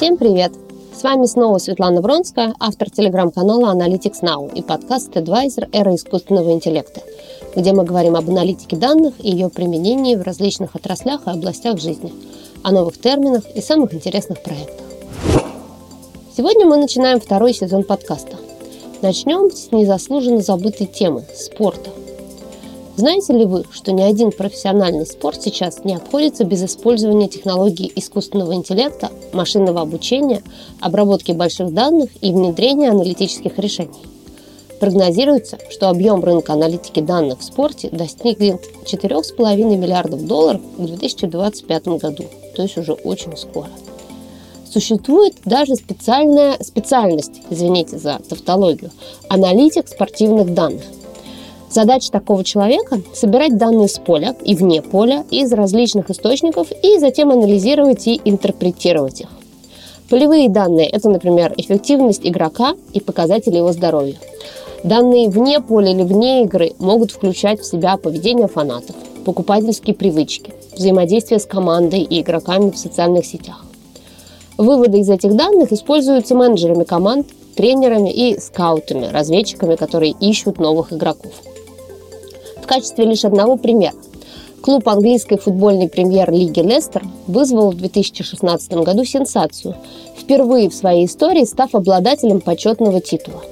Всем привет! С вами снова Светлана Бронская, автор телеграм-канала Analytics Now и подкаст Advisor «Эра искусственного интеллекта», где мы говорим об аналитике данных и ее применении в различных отраслях и областях жизни, о новых терминах и самых интересных проектах. Сегодня мы начинаем второй сезон подкаста. Начнем с незаслуженно забытой темы – спорта. Знаете ли вы, что ни один профессиональный спорт сейчас не обходится без использования технологий искусственного интеллекта, машинного обучения, обработки больших данных и внедрения аналитических решений? Прогнозируется, что объем рынка аналитики данных в спорте достигнет 4,5 миллиардов долларов к 2025 году, то есть уже очень скоро. Существует даже специальная специальность, извините за тавтологию, аналитик спортивных данных – Задача такого человека – собирать данные с поля и вне поля, из различных источников, и затем анализировать и интерпретировать их. Полевые данные – это, например, эффективность игрока и показатели его здоровья. Данные вне поля или вне игры могут включать в себя поведение фанатов, покупательские привычки, взаимодействие с командой и игроками в социальных сетях. Выводы из этих данных используются менеджерами команд, тренерами и скаутами, разведчиками, которые ищут новых игроков качестве лишь одного примера. Клуб английской футбольной премьер-лиги Лестер вызвал в 2016 году сенсацию, впервые в своей истории став обладателем почетного титула.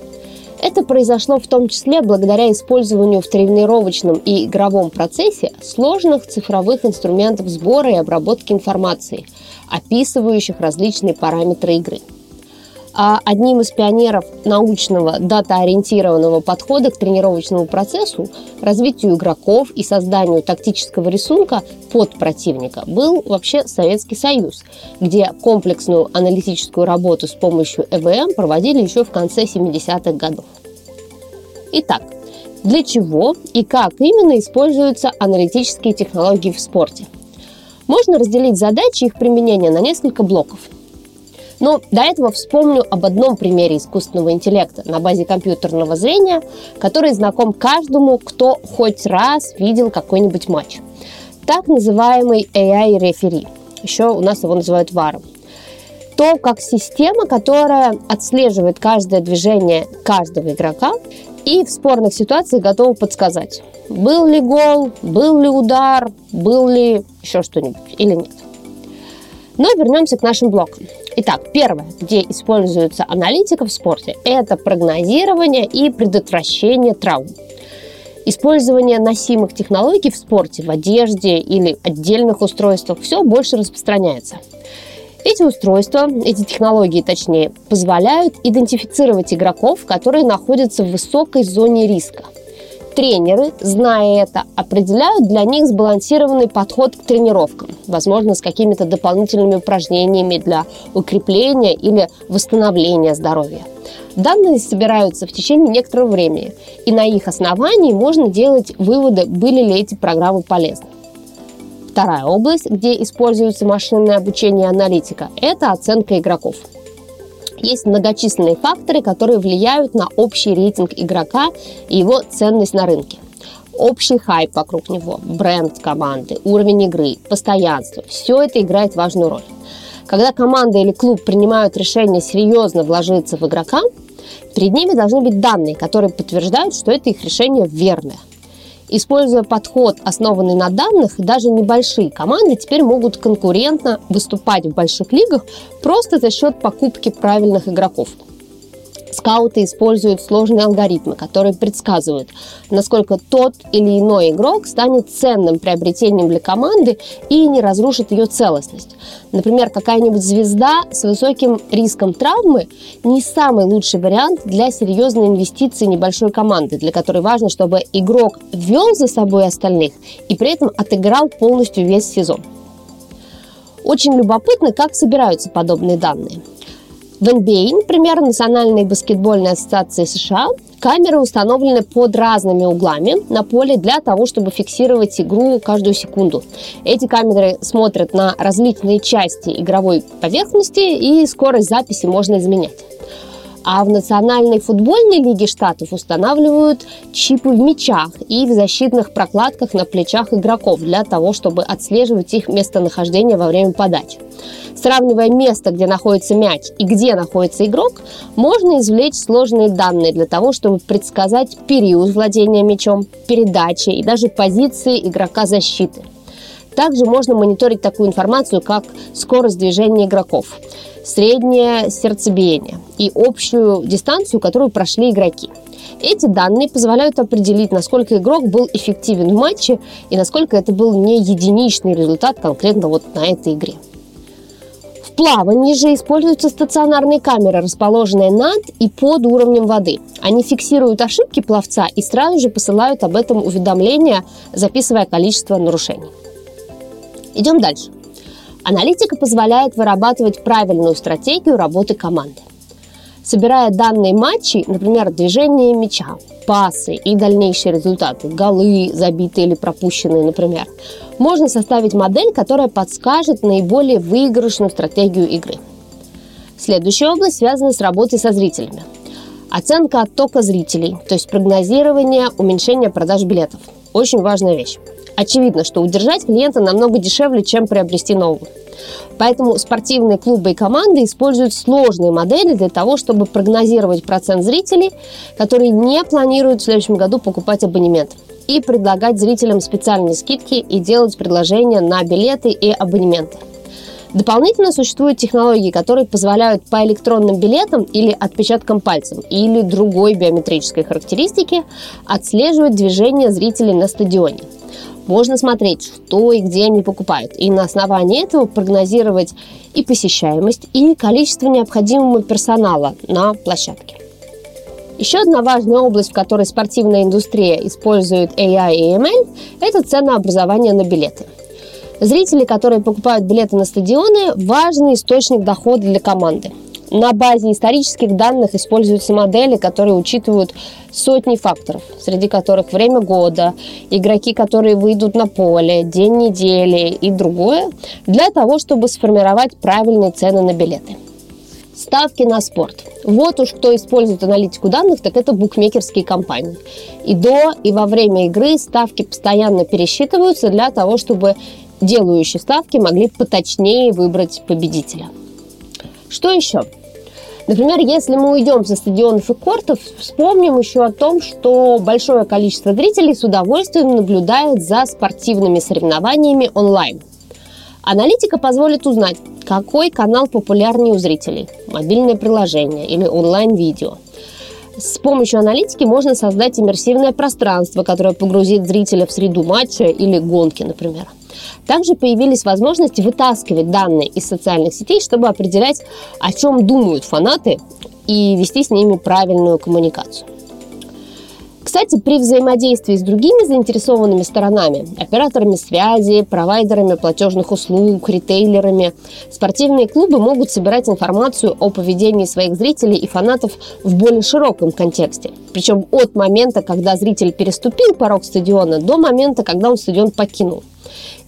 Это произошло в том числе благодаря использованию в тренировочном и игровом процессе сложных цифровых инструментов сбора и обработки информации, описывающих различные параметры игры – одним из пионеров научного дата-ориентированного подхода к тренировочному процессу, развитию игроков и созданию тактического рисунка под противника был вообще Советский Союз, где комплексную аналитическую работу с помощью ЭВМ проводили еще в конце 70-х годов. Итак, для чего и как именно используются аналитические технологии в спорте? Можно разделить задачи их применения на несколько блоков – но до этого вспомню об одном примере искусственного интеллекта на базе компьютерного зрения, который знаком каждому, кто хоть раз видел какой-нибудь матч. Так называемый AI-рефери. Еще у нас его называют варом. То, как система, которая отслеживает каждое движение каждого игрока и в спорных ситуациях готова подсказать, был ли гол, был ли удар, был ли еще что-нибудь или нет. Но вернемся к нашим блокам. Итак, первое, где используется аналитика в спорте, это прогнозирование и предотвращение травм. Использование носимых технологий в спорте, в одежде или отдельных устройствах все больше распространяется. Эти устройства, эти технологии точнее, позволяют идентифицировать игроков, которые находятся в высокой зоне риска – тренеры, зная это, определяют для них сбалансированный подход к тренировкам, возможно, с какими-то дополнительными упражнениями для укрепления или восстановления здоровья. Данные собираются в течение некоторого времени, и на их основании можно делать выводы, были ли эти программы полезны. Вторая область, где используется машинное обучение и аналитика, это оценка игроков – есть многочисленные факторы, которые влияют на общий рейтинг игрока и его ценность на рынке. Общий хайп вокруг него, бренд команды, уровень игры, постоянство – все это играет важную роль. Когда команда или клуб принимают решение серьезно вложиться в игрока, перед ними должны быть данные, которые подтверждают, что это их решение верное. Используя подход, основанный на данных, даже небольшие команды теперь могут конкурентно выступать в больших лигах просто за счет покупки правильных игроков – Скауты используют сложные алгоритмы, которые предсказывают, насколько тот или иной игрок станет ценным приобретением для команды и не разрушит ее целостность. Например, какая-нибудь звезда с высоким риском травмы не самый лучший вариант для серьезной инвестиции небольшой команды, для которой важно, чтобы игрок вел за собой остальных и при этом отыграл полностью весь сезон. Очень любопытно, как собираются подобные данные. В NBA, например, Национальной баскетбольной ассоциации США, камеры установлены под разными углами на поле для того, чтобы фиксировать игру каждую секунду. Эти камеры смотрят на различные части игровой поверхности, и скорость записи можно изменять. А в Национальной футбольной лиге штатов устанавливают чипы в мячах и в защитных прокладках на плечах игроков для того, чтобы отслеживать их местонахождение во время подачи. Сравнивая место, где находится мяч и где находится игрок, можно извлечь сложные данные для того, чтобы предсказать период владения мячом, передачи и даже позиции игрока защиты. Также можно мониторить такую информацию, как скорость движения игроков, среднее сердцебиение и общую дистанцию, которую прошли игроки. Эти данные позволяют определить, насколько игрок был эффективен в матче и насколько это был не единичный результат конкретно вот на этой игре плавании же используются стационарные камеры, расположенные над и под уровнем воды. Они фиксируют ошибки пловца и сразу же посылают об этом уведомления, записывая количество нарушений. Идем дальше. Аналитика позволяет вырабатывать правильную стратегию работы команды. Собирая данные матчей, например, движение мяча, пасы и дальнейшие результаты, голы, забитые или пропущенные, например, можно составить модель, которая подскажет наиболее выигрышную стратегию игры. Следующая область связана с работой со зрителями. Оценка оттока зрителей, то есть прогнозирование уменьшения продаж билетов. Очень важная вещь. Очевидно, что удержать клиента намного дешевле, чем приобрести нового. Поэтому спортивные клубы и команды используют сложные модели для того, чтобы прогнозировать процент зрителей, которые не планируют в следующем году покупать абонемент и предлагать зрителям специальные скидки и делать предложения на билеты и абонементы. Дополнительно существуют технологии, которые позволяют по электронным билетам или отпечаткам пальцев или другой биометрической характеристике отслеживать движение зрителей на стадионе – можно смотреть, что и где они покупают, и на основании этого прогнозировать и посещаемость, и количество необходимого персонала на площадке. Еще одна важная область, в которой спортивная индустрия использует AI и ML, это ценообразование на билеты. Зрители, которые покупают билеты на стадионы, важный источник дохода для команды – на базе исторических данных используются модели, которые учитывают сотни факторов, среди которых время года, игроки, которые выйдут на поле, день недели и другое, для того, чтобы сформировать правильные цены на билеты. Ставки на спорт. Вот уж кто использует аналитику данных, так это букмекерские компании. И до, и во время игры ставки постоянно пересчитываются для того, чтобы делающие ставки могли поточнее выбрать победителя. Что еще? Например, если мы уйдем со стадионов и кортов, вспомним еще о том, что большое количество зрителей с удовольствием наблюдает за спортивными соревнованиями онлайн. Аналитика позволит узнать, какой канал популярнее у зрителей – мобильное приложение или онлайн-видео. С помощью аналитики можно создать иммерсивное пространство, которое погрузит зрителя в среду матча или гонки, например. Также появились возможности вытаскивать данные из социальных сетей, чтобы определять, о чем думают фанаты и вести с ними правильную коммуникацию. Кстати, при взаимодействии с другими заинтересованными сторонами, операторами связи, провайдерами платежных услуг, ритейлерами, спортивные клубы могут собирать информацию о поведении своих зрителей и фанатов в более широком контексте. Причем от момента, когда зритель переступил порог стадиона, до момента, когда он стадион покинул.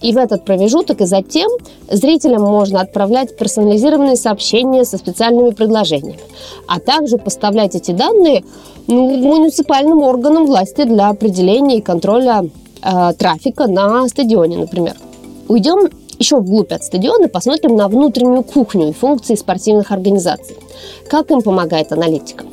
И в этот промежуток и затем зрителям можно отправлять персонализированные сообщения со специальными предложениями, а также поставлять эти данные ну, муниципальным органам власти для определения и контроля э, трафика на стадионе, например. Уйдем еще вглубь от стадиона, посмотрим на внутреннюю кухню и функции спортивных организаций. Как им помогает аналитика?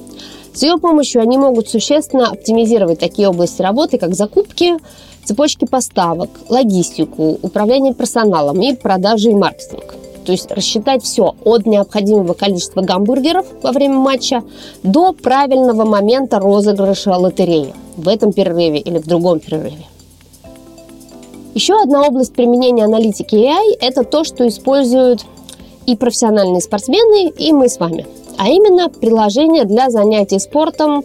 С ее помощью они могут существенно оптимизировать такие области работы, как закупки, цепочки поставок, логистику, управление персоналом и продажи и маркетинг. То есть рассчитать все от необходимого количества гамбургеров во время матча до правильного момента розыгрыша лотереи в этом перерыве или в другом перерыве. Еще одна область применения аналитики AI – это то, что используют и профессиональные спортсмены, и мы с вами. А именно приложения для занятий спортом,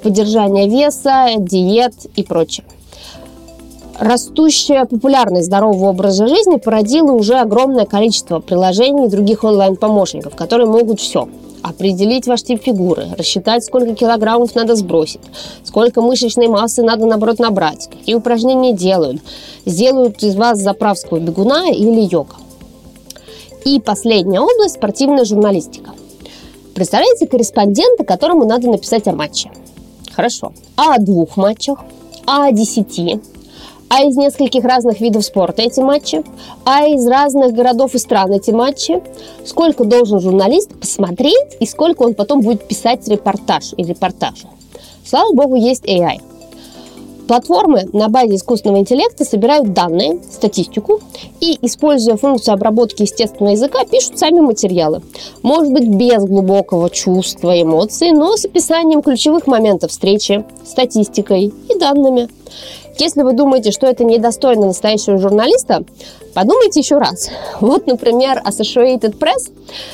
поддержания веса, диет и прочее. Растущая популярность здорового образа жизни породила уже огромное количество приложений и других онлайн-помощников, которые могут все определить ваш тип фигуры, рассчитать, сколько килограммов надо сбросить, сколько мышечной массы надо, наоборот, набрать, какие упражнения делают, сделают из вас заправского бегуна или йога. И последняя область – спортивная журналистика – Представляете корреспондента, которому надо написать о матче. Хорошо. А о двух матчах? А о десяти? А из нескольких разных видов спорта эти матчи? А из разных городов и стран эти матчи? Сколько должен журналист посмотреть и сколько он потом будет писать репортаж и репортажи? Слава богу, есть AI. Платформы на базе искусственного интеллекта собирают данные, статистику и, используя функцию обработки естественного языка, пишут сами материалы. Может быть, без глубокого чувства, эмоций, но с описанием ключевых моментов встречи, статистикой и данными. Если вы думаете, что это недостойно настоящего журналиста, подумайте еще раз. Вот, например, Associated Press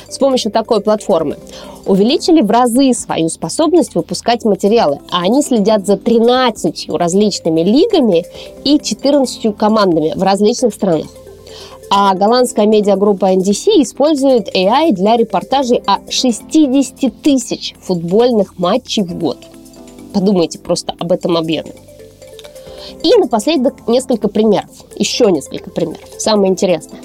с помощью такой платформы увеличили в разы свою способность выпускать материалы, а они следят за 13 различными лигами и 14 командами в различных странах. А голландская медиагруппа NDC использует AI для репортажей о 60 тысяч футбольных матчей в год. Подумайте просто об этом объеме. И напоследок несколько примеров. Еще несколько примеров. Самое интересное.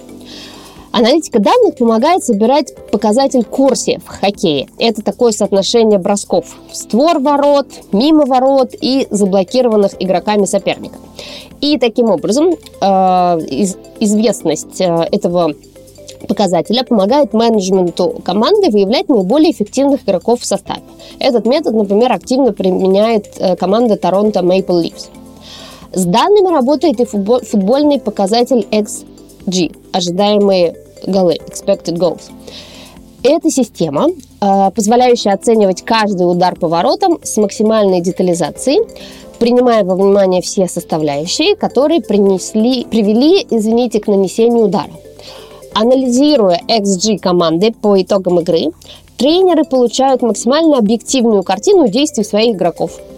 Аналитика данных помогает собирать показатель Корси в хоккее. Это такое соотношение бросков. Створ ворот, мимо ворот и заблокированных игроками соперника. И таким образом э, из, известность э, этого показателя помогает менеджменту команды выявлять наиболее эффективных игроков в составе. Этот метод, например, активно применяет э, команда Торонто Maple Leafs. С данными работает и футбольный показатель XG, ожидаемые голы, expected goals. Это система, э, позволяющая оценивать каждый удар по воротам с максимальной детализацией, принимая во внимание все составляющие, которые принесли, привели, извините, к нанесению удара. Анализируя XG команды по итогам игры, тренеры получают максимально объективную картину действий своих игроков –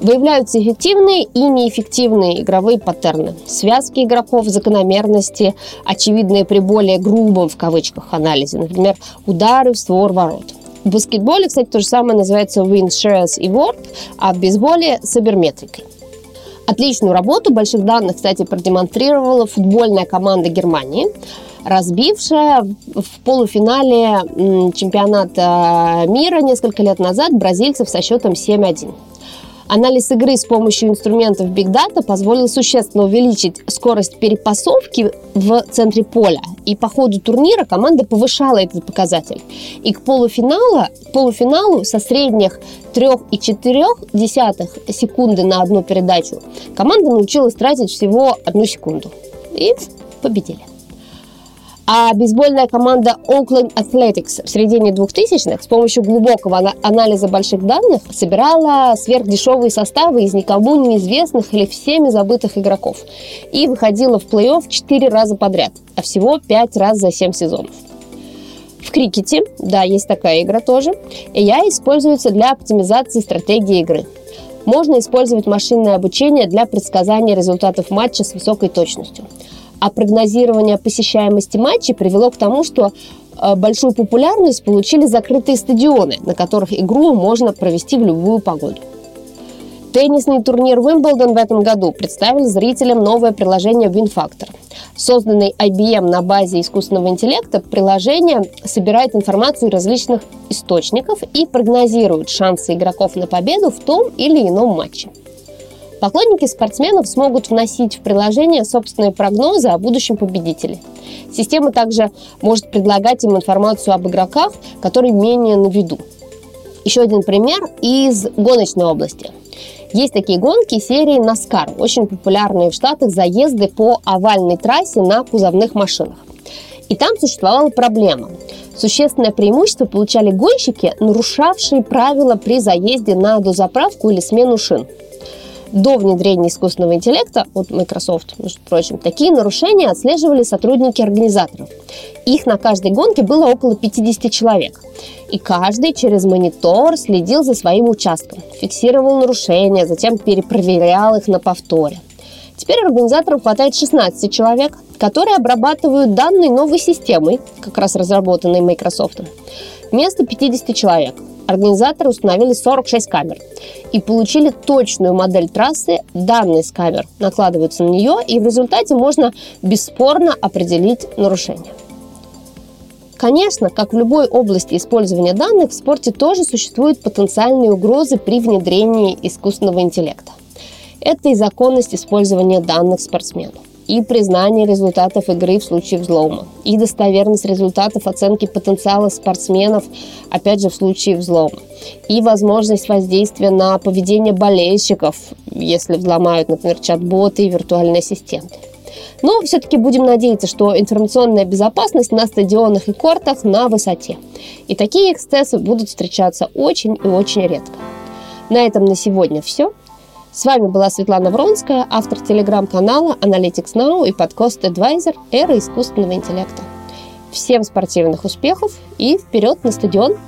Выявляются эффективные и неэффективные игровые паттерны, связки игроков, закономерности, очевидные при более грубом в кавычках анализе, например, удары в створ ворот. В баскетболе, кстати, то же самое называется win shares и word, а в бейсболе – саберметрикой. Отличную работу больших данных, кстати, продемонстрировала футбольная команда Германии, разбившая в полуфинале чемпионата мира несколько лет назад бразильцев со счетом 7-1. Анализ игры с помощью инструментов Big Data позволил существенно увеличить скорость перепасовки в центре поля. И по ходу турнира команда повышала этот показатель. И к полуфиналу, полуфиналу со средних 3,4 секунды на одну передачу команда научилась тратить всего одну секунду. И победили. А бейсбольная команда Oakland Athletics в середине 2000-х с помощью глубокого анализа больших данных собирала сверхдешевые составы из никому неизвестных или всеми забытых игроков и выходила в плей-офф 4 раза подряд, а всего 5 раз за 7 сезонов. В крикете, да, есть такая игра тоже, AI используется для оптимизации стратегии игры. Можно использовать машинное обучение для предсказания результатов матча с высокой точностью – а прогнозирование посещаемости матчей привело к тому, что э, большую популярность получили закрытые стадионы, на которых игру можно провести в любую погоду. Теннисный турнир Wimbledon в этом году представил зрителям новое приложение WinFactor. Созданный IBM на базе искусственного интеллекта, приложение собирает информацию различных источников и прогнозирует шансы игроков на победу в том или ином матче. Поклонники спортсменов смогут вносить в приложение собственные прогнозы о будущем победителе. Система также может предлагать им информацию об игроках, которые менее на виду. Еще один пример из гоночной области. Есть такие гонки серии NASCAR, очень популярные в Штатах заезды по овальной трассе на кузовных машинах. И там существовала проблема. Существенное преимущество получали гонщики, нарушавшие правила при заезде на дозаправку или смену шин до внедрения искусственного интеллекта от Microsoft, между прочим, такие нарушения отслеживали сотрудники организаторов. Их на каждой гонке было около 50 человек. И каждый через монитор следил за своим участком, фиксировал нарушения, затем перепроверял их на повторе. Теперь организаторам хватает 16 человек, которые обрабатывают данные новой системой, как раз разработанной Microsoft, вместо 50 человек – Организаторы установили 46 камер и получили точную модель трассы. Данные с камер накладываются на нее, и в результате можно бесспорно определить нарушение. Конечно, как в любой области использования данных, в спорте тоже существуют потенциальные угрозы при внедрении искусственного интеллекта. Это и законность использования данных спортсменов, и признание результатов игры в случае взлома, и достоверность результатов оценки потенциала спортсменов, опять же, в случае взлома, и возможность воздействия на поведение болельщиков, если взломают, например, чат-боты и виртуальные ассистенты. Но все-таки будем надеяться, что информационная безопасность на стадионах и кортах на высоте. И такие эксцессы будут встречаться очень и очень редко. На этом на сегодня все. С вами была Светлана Вронская, автор телеграм-канала Analytics Now и подкаст Advisor «Эра искусственного интеллекта». Всем спортивных успехов и вперед на стадион!